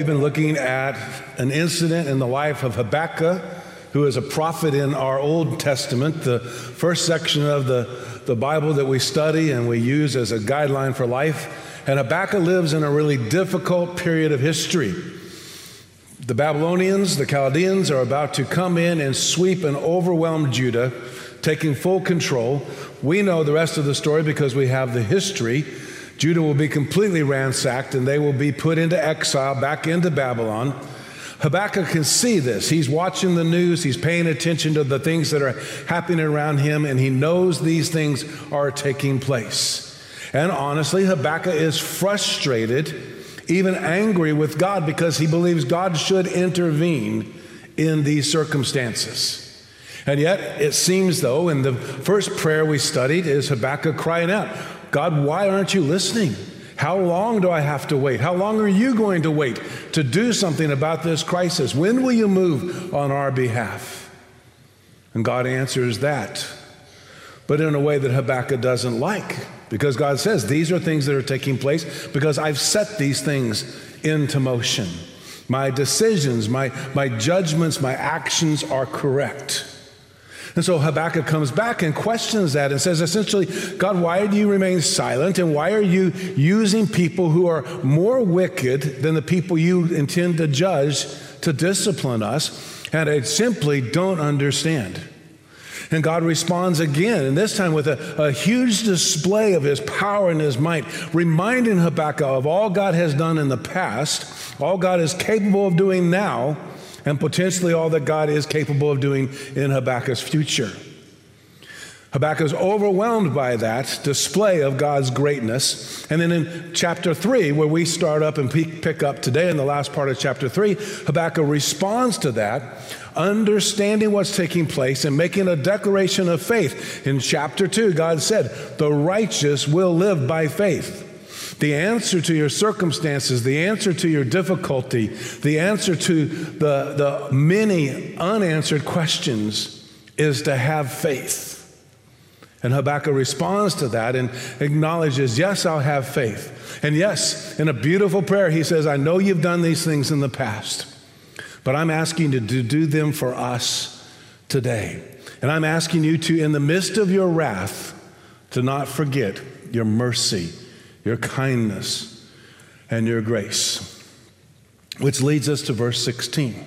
We've been looking at an incident in the life of Habakkuk, who is a prophet in our Old Testament, the first section of the, the Bible that we study and we use as a guideline for life. And Habakkuk lives in a really difficult period of history. The Babylonians, the Chaldeans, are about to come in and sweep and overwhelm Judah, taking full control. We know the rest of the story because we have the history. Judah will be completely ransacked and they will be put into exile back into Babylon. Habakkuk can see this. He's watching the news, he's paying attention to the things that are happening around him, and he knows these things are taking place. And honestly, Habakkuk is frustrated, even angry with God because he believes God should intervene in these circumstances. And yet, it seems though, in the first prayer we studied, is Habakkuk crying out, God, why aren't you listening? How long do I have to wait? How long are you going to wait to do something about this crisis? When will you move on our behalf? And God answers that, but in a way that Habakkuk doesn't like, because God says, These are things that are taking place because I've set these things into motion. My decisions, my, my judgments, my actions are correct. And so Habakkuk comes back and questions that and says essentially, God, why do you remain silent? And why are you using people who are more wicked than the people you intend to judge to discipline us? And I simply don't understand. And God responds again, and this time with a, a, huge display of his power and his might, reminding Habakkuk of all God has done in the past, all God is capable of doing now, and potentially all that God is capable of doing in Habakkuk's future. Habakkuk is overwhelmed by that display of God's greatness. And then in chapter 3, where we start up and pick up today in the last part of chapter 3, Habakkuk responds to that, understanding what's taking place and making a declaration of faith. In chapter 2, God said, The righteous will live by faith. The answer to your circumstances, the answer to your difficulty, the answer to the, the many unanswered questions is to have faith. And Habakkuk responds to that and acknowledges, Yes, I'll have faith. And yes, in a beautiful prayer, he says, I know you've done these things in the past, but I'm asking you to do them for us today. And I'm asking you to, in the midst of your wrath, to not forget your mercy your kindness, and your grace. Which leads us to verse 16,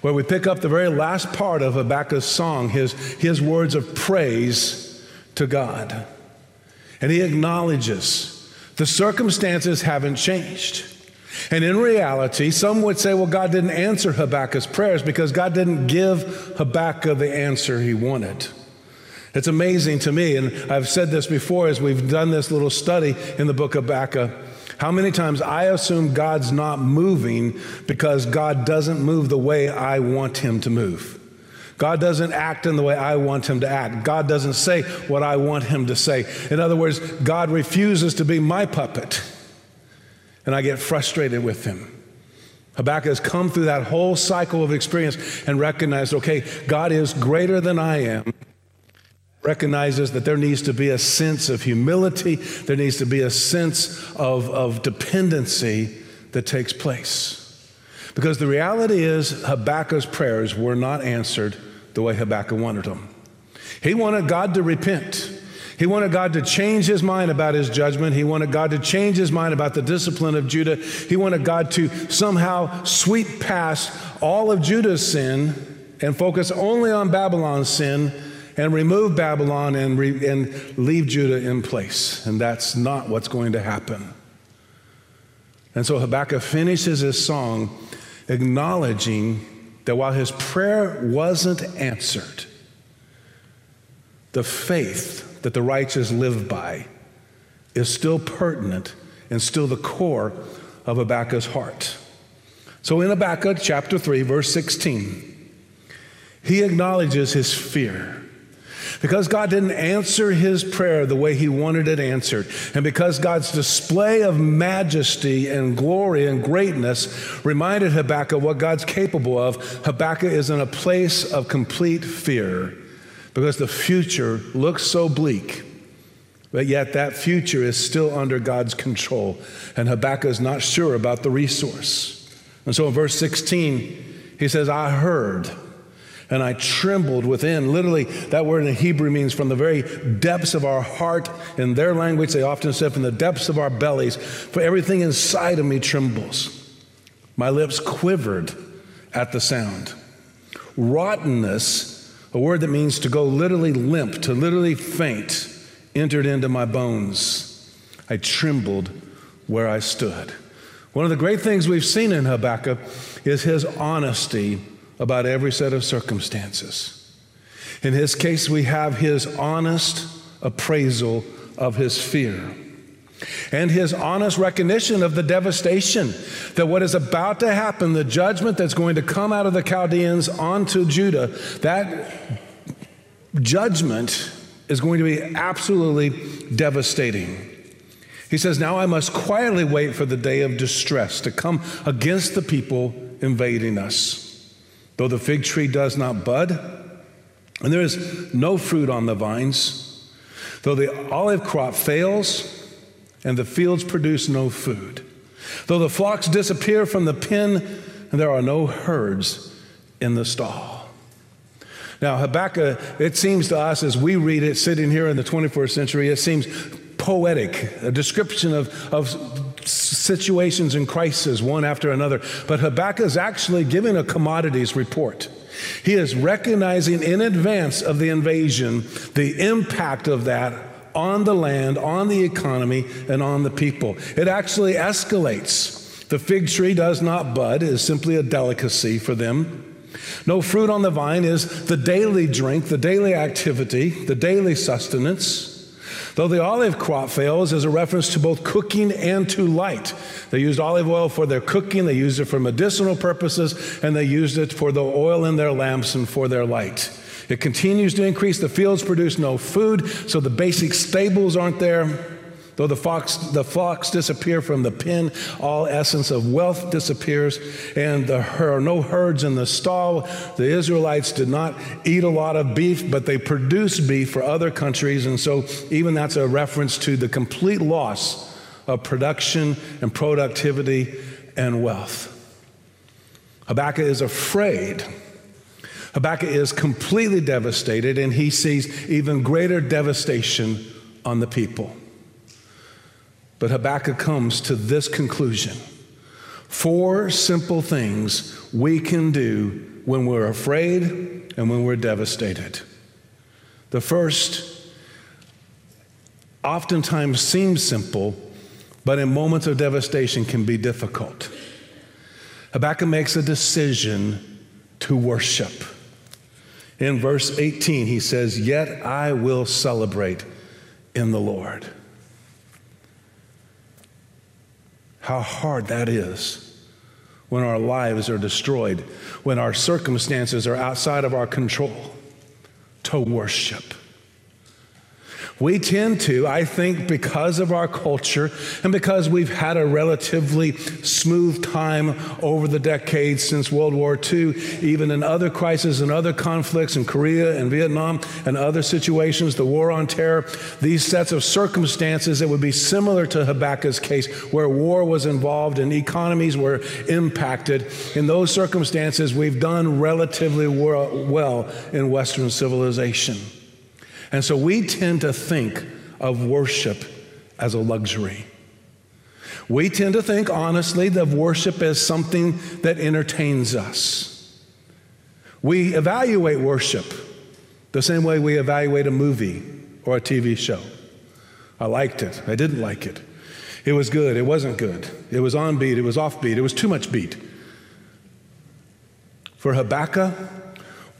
where we pick up the very last part of Habakkuk's song, his, his words of praise to God. And he acknowledges the circumstances haven't changed. And in reality, some would say, well, God didn't answer Habakkuk's prayers because God didn't give Habakkuk the answer he wanted. It's amazing to me, and I've said this before as we've done this little study in the book of Habakkuk, how many times I assume God's not moving because God doesn't move the way I want him to move. God doesn't act in the way I want him to act. God doesn't say what I want him to say. In other words, God refuses to be my puppet, and I get frustrated with him. Habakkuk has come through that whole cycle of experience and recognized okay, God is greater than I am recognizes that there needs to be a sense of humility, there needs to be a sense of, of dependency that takes place. Because the reality is, Habakkuk's prayers were not answered the way Habakkuk wanted them. He wanted God to repent. He wanted God to change his mind about his judgment. He wanted God to change his mind about the discipline of Judah. He wanted God to somehow sweep past all of Judah's sin and focus only on Babylon's sin and remove Babylon and, re- and leave Judah in place. And that's not what's going to happen. And so Habakkuk finishes his song acknowledging that while his prayer wasn't answered, the faith that the righteous live by is still pertinent and still the core of Habakkuk's heart. So in Habakkuk chapter 3, verse 16, he acknowledges his fear. Because God didn't answer his prayer the way he wanted it answered, and because God's display of majesty and glory and greatness reminded Habakkuk what God's capable of, Habakkuk is in a place of complete fear because the future looks so bleak. But yet, that future is still under God's control, and Habakkuk is not sure about the resource. And so in verse 16, he says, I heard and I trembled within. Literally, that word in Hebrew means from the very depths of our heart. In their language, they often said from the depths of our bellies, for everything inside of me trembles. My lips quivered at the sound. Rottenness, a word that means to go literally limp, to literally faint, entered into my bones. I trembled where I stood. One of the great things we've seen in Habakkuk is his honesty about every set of circumstances. In his case, we have his honest appraisal of his fear and his honest recognition of the devastation that what is about to happen, the judgment that's going to come out of the Chaldeans onto Judah, that judgment is going to be absolutely devastating. He says, Now I must quietly wait for the day of distress to come against the people invading us. Though the fig tree does not bud, and there is no fruit on the vines, though the olive crop fails, and the fields produce no food, though the flocks disappear from the pen, and there are no herds in the stall. Now, Habakkuk, it seems to us as we read it sitting here in the 21st century, it seems poetic, a description of, of situations and crises one after another. But Habakkuk is actually giving a commodities report. He is recognizing in advance of the invasion the impact of that on the land, on the economy, and on the people. It actually escalates. The fig tree does not bud, is simply a delicacy for them. No fruit on the vine is the daily drink, the daily activity, the daily sustenance. Though the olive crop fails is a reference to both cooking and to light. They used olive oil for their cooking, they used it for medicinal purposes, and they used it for the oil in their lamps and for their light. It continues to increase. The fields produce no food, so the basic stables aren't there. Though the, fox, the flocks disappear from the pen, all essence of wealth disappears, and there are no herds in the stall. The Israelites did not eat a lot of beef, but they produced beef for other countries, and so even that's a reference to the complete loss of production and productivity and wealth. Habakkuk is afraid. Habakkuk is completely devastated, and he sees even greater devastation on the people. But Habakkuk comes to this conclusion four simple things we can do when we're afraid and when we're devastated. The first oftentimes seems simple, but in moments of devastation can be difficult. Habakkuk makes a decision to worship. In verse 18, he says, Yet I will celebrate in the Lord. How hard that is when our lives are destroyed, when our circumstances are outside of our control, to worship. We tend to, I think, because of our culture and because we've had a relatively smooth time over the decades since World War II, even in other crises and other conflicts in Korea and Vietnam and other situations, the war on terror, these sets of circumstances that would be similar to Habakkuk's case, where war was involved and economies were impacted. In those circumstances, we've done relatively well in Western civilization. And so we tend to think of worship as a luxury. We tend to think, honestly, of worship as something that entertains us. We evaluate worship the same way we evaluate a movie or a TV show. I liked it. I didn't like it. It was good. It wasn't good. It was on beat. It was off beat. It was too much beat. For Habakkuk,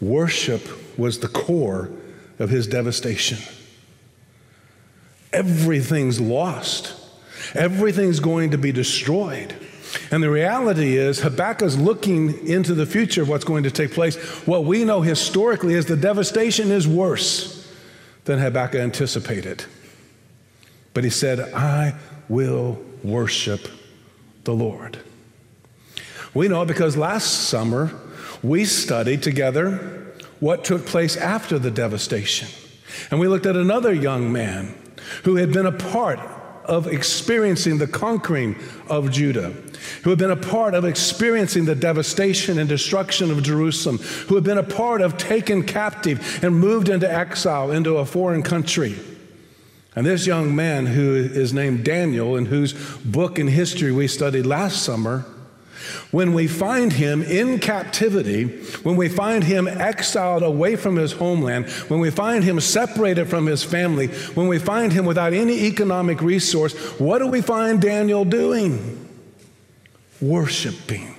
worship was the core of his devastation. Everything's lost, everything's going to be destroyed. And the reality is, Habakkuk's looking into the future of what's going to take place. What we know historically is the devastation is worse than Habakkuk anticipated. But he said, I will worship the Lord. We know because last summer we studied together what took place after the devastation. And we looked at another young man who had been a part of experiencing the conquering of Judah. who had been a part of experiencing the devastation and destruction of Jerusalem, who had been a part of taken captive and moved into exile into a foreign country. And this young man, who is named Daniel, and whose book in history we studied last summer, when we find him in captivity, when we find him exiled away from his homeland, when we find him separated from his family, when we find him without any economic resource, what do we find Daniel doing? Worshiping.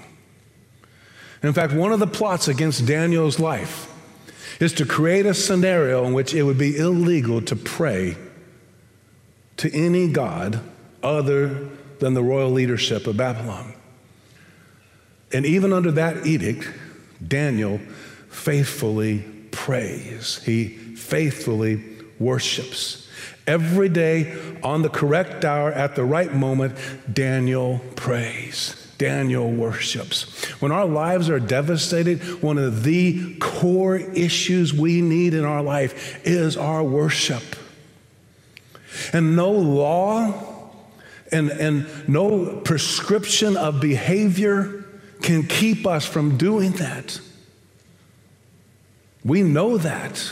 In fact, one of the plots against Daniel's life is to create a scenario in which it would be illegal to pray to any god other than the royal leadership of Babylon. And even under that edict, Daniel faithfully prays. He faithfully worships. Every day, on the correct hour, at the right moment, Daniel prays. Daniel worships. When our lives are devastated, one of the core issues we need in our life is our worship. And no law and, and no prescription of behavior can keep us from doing that. We know that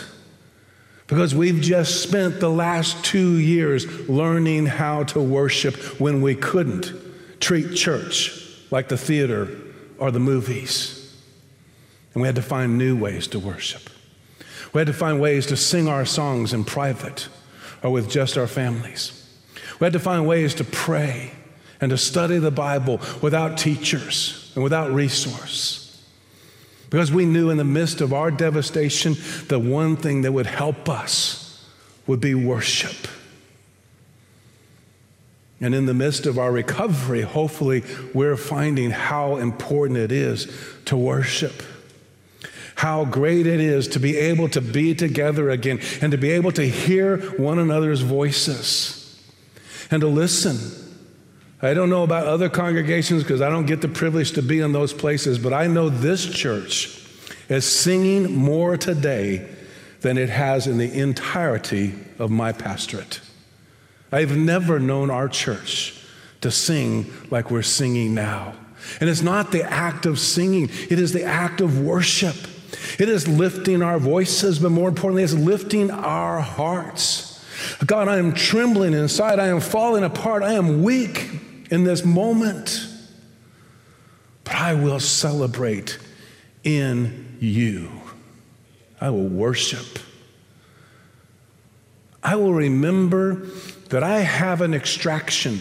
because we've just spent the last two years learning how to worship when we couldn't treat church like the theater or the movies. And we had to find new ways to worship. We had to find ways to sing our songs in private or with just our families. We had to find ways to pray and to study the Bible without teachers and without resource. Because we knew in the midst of our devastation, the one thing that would help us would be worship. And in the midst of our recovery, hopefully, we're finding how important it is to worship. How great it is to be able to be together again and to be able to hear one another's voices and to listen I don't know about other congregations because I don't get the privilege to be in those places, but I know this church is singing more today than it has in the entirety of my pastorate. I've never known our church to sing like we're singing now. And it's not the act of singing, it is the act of worship. It is lifting our voices, but more importantly, it's lifting our hearts. God, I am trembling inside. I am falling apart. I am weak in this moment, but I will celebrate in you. I will worship. I will remember that I have an extraction.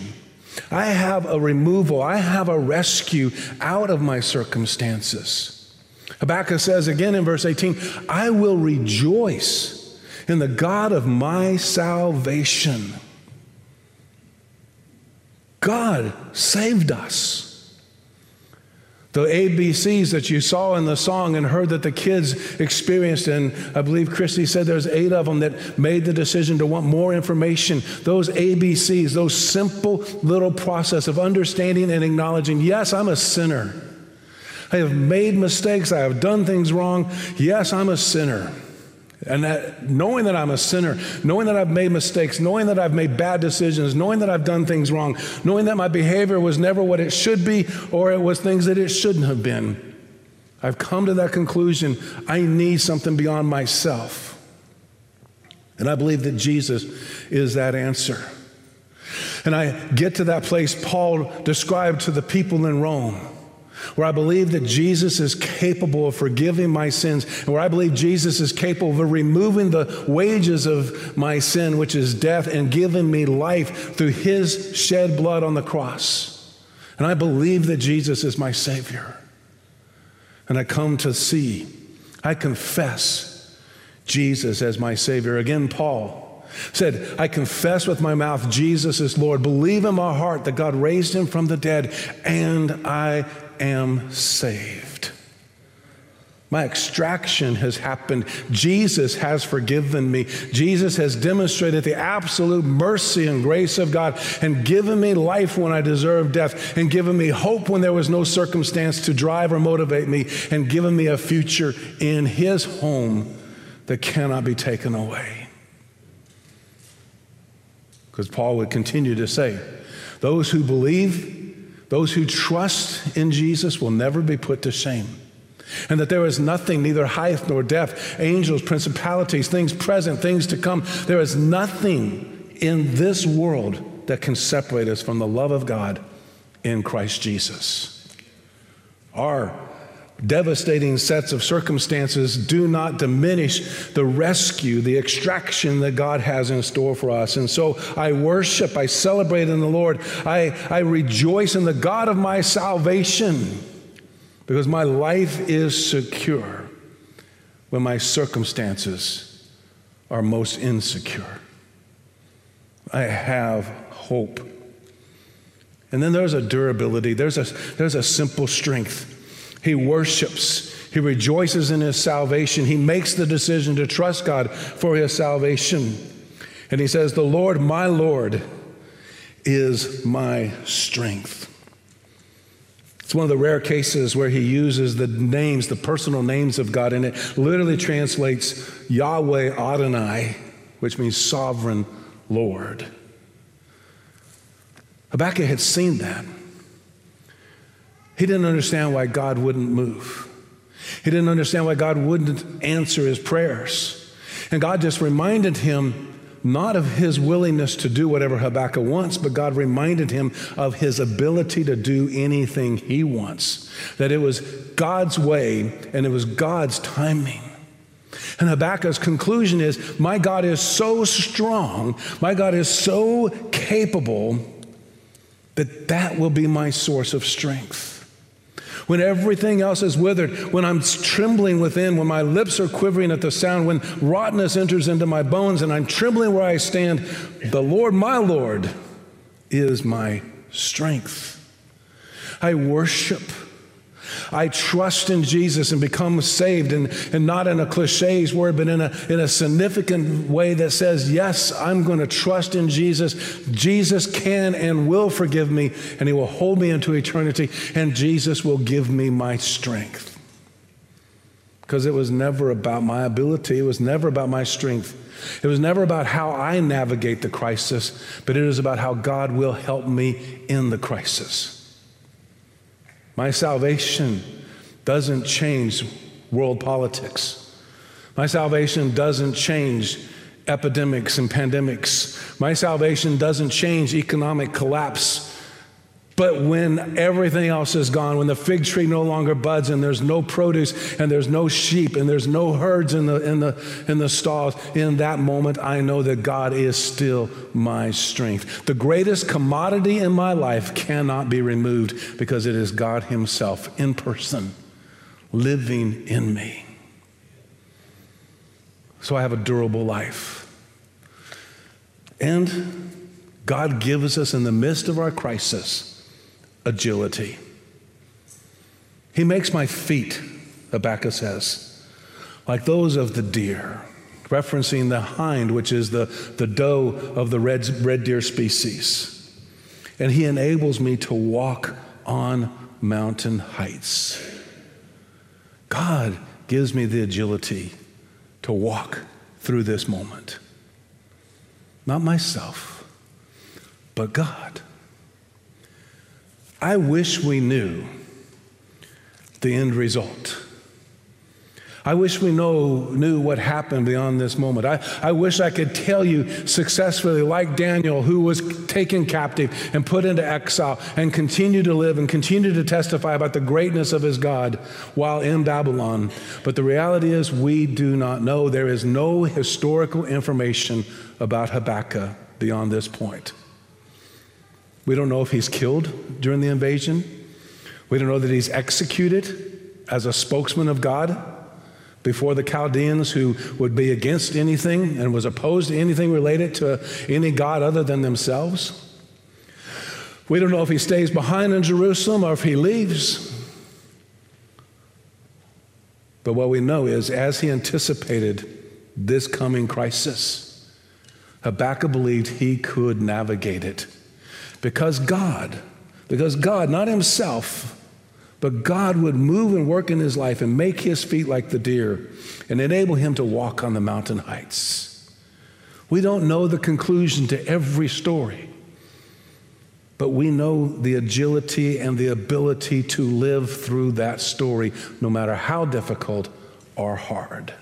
I have a removal. I have a rescue out of my circumstances. Habakkuk says again in verse 18, I will rejoice in the God of my salvation. God saved us. The ABCs that you saw in the song and heard that the kids experienced, and I believe Christy said there's eight of them that made the decision to want more information. Those ABCs, those simple little process of understanding and acknowledging, yes, I'm a sinner. I have made mistakes. I have done things wrong. Yes, I'm a sinner. And that, knowing that I'm a sinner, knowing that I've made mistakes, knowing that I've made bad decisions, knowing that I've done things wrong, knowing that my behavior was never what it should be or it was things that it shouldn't have been, I've come to that conclusion I need something beyond myself. And I believe that Jesus is that answer. And I get to that place Paul described to the people in Rome where I believe that Jesus is capable of forgiving my sins, and where I believe Jesus is capable of removing the wages of my sin, which is death, and giving me life through his shed blood on the cross. And I believe that Jesus is my Savior. And I come to see, I confess Jesus as my Savior. Again, Paul said, I confess with my mouth Jesus is Lord, believe in my heart that God raised him from the dead, and I am saved. My extraction has happened. Jesus has forgiven me. Jesus has demonstrated the absolute mercy and grace of God and given me life when I deserved death and given me hope when there was no circumstance to drive or motivate me and given me a future in His home that cannot be taken away. Because Paul would continue to say, those who believe those who trust in Jesus will never be put to shame. And that there is nothing, neither height nor depth, angels, principalities, things present, things to come. There is nothing in this world that can separate us from the love of God in Christ Jesus. Our devastating sets of circumstances do not diminish the rescue, the extraction that God has in store for us. And so I worship, I celebrate in the Lord, I, I rejoice in the God of my salvation because my life is secure when my circumstances are most insecure. I have hope. And then there's a durability, there's a, there's a simple strength. He worships. He rejoices in his salvation. He makes the decision to trust God for his salvation. And he says, The Lord, my Lord, is my strength. It's one of the rare cases where he uses the names, the personal names of God, and it literally translates Yahweh Adonai, which means sovereign Lord. Habakkuk had seen that. He didn't understand why God wouldn't move. He didn't understand why God wouldn't answer his prayers. And God just reminded him not of his willingness to do whatever Habakkuk wants, but God reminded him of his ability to do anything he wants. That it was God's way and it was God's timing. And Habakkuk's conclusion is My God is so strong, my God is so capable that that will be my source of strength when everything else is withered, when I'm trembling within, when my lips are quivering at the sound, when rottenness enters into my bones and I'm trembling where I stand, the Lord, my Lord, is my strength. I worship I trust in Jesus and become saved, and, and not in a cliches word, but in a, in a significant way that says, Yes, I'm going to trust in Jesus. Jesus can and will forgive me, and He will hold me into eternity, and Jesus will give me my strength. Because it was never about my ability, it was never about my strength. It was never about how I navigate the crisis, but it is about how God will help me in the crisis. My salvation doesn't change world politics. My salvation doesn't change epidemics and pandemics. My salvation doesn't change economic collapse. But when everything else is gone, when the fig tree no longer buds and there's no produce and there's no sheep and there's no herds in the, in the, in the stalls, in that moment, I know that God is still my strength. The greatest commodity in my life cannot be removed because it is God Himself in person living in me. So I have a durable life. And God gives us in the midst of our crisis agility. He makes my feet, Habakkuk says, like those of the deer, referencing the hind, which is the, the doe of the red, red deer species. And he enables me to walk on mountain heights. God gives me the agility to walk through this moment. Not myself, but God. I wish we knew the end result. I wish we know, knew what happened beyond this moment. I, I wish I could tell you successfully, like Daniel, who was taken captive and put into exile and continue to live and continue to testify about the greatness of his God while in Babylon. But the reality is, we do not know. There is no historical information about Habakkuk beyond this point. We don't know if he's killed during the invasion. We don't know that he's executed as a spokesman of God before the Chaldeans who would be against anything and was opposed to anything related to any God other than themselves. We don't know if he stays behind in Jerusalem or if he leaves. But what we know is, as he anticipated this coming crisis, Habakkuk believed he could navigate it because God, because God, not himself, but God would move and work in his life and make his feet like the deer and enable him to walk on the mountain heights. We don't know the conclusion to every story. But we know the agility and the ability to live through that story, no matter how difficult or hard.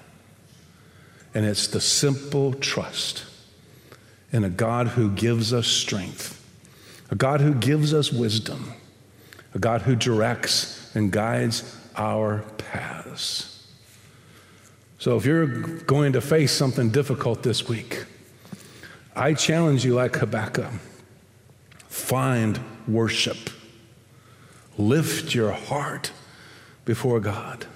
And it's the simple trust in a God who gives us strength, a God who gives us wisdom, a God who directs and guides our paths. So if you're going to face something difficult this week, I challenge you like Habakkuk find worship, lift your heart before God.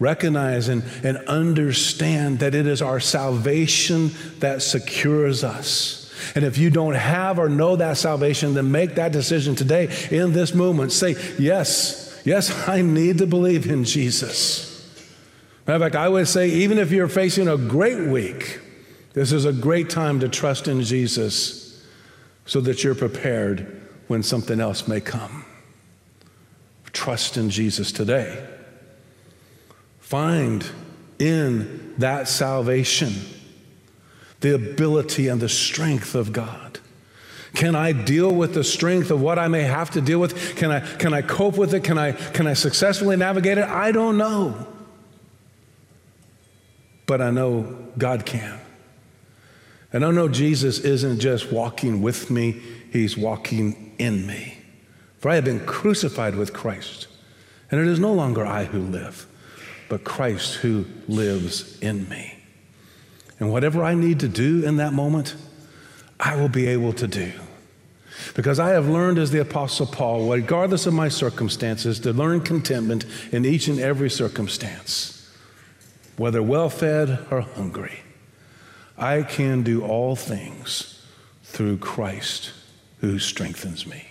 Recognize and, and understand that it is our salvation that secures us. And if you don't have or know that salvation, then make that decision today in this moment. Say, Yes, yes, I need to believe in Jesus. Matter of fact, I would say, even if you're facing a great week, this is a great time to trust in Jesus so that you're prepared when something else may come. Trust in Jesus today. Find in that salvation the ability and the strength of God. Can I deal with the strength of what I may have to deal with? Can I, can I cope with it? Can I, can I successfully navigate it? I don't know. But I know God can. And I know Jesus isn't just walking with me, He's walking in me. For I have been crucified with Christ, and it is no longer I who live, but Christ who lives in me. And whatever I need to do in that moment, I will be able to do. Because I have learned as the Apostle Paul, regardless of my circumstances, to learn contentment in each and every circumstance, whether well fed or hungry. I can do all things through Christ who strengthens me.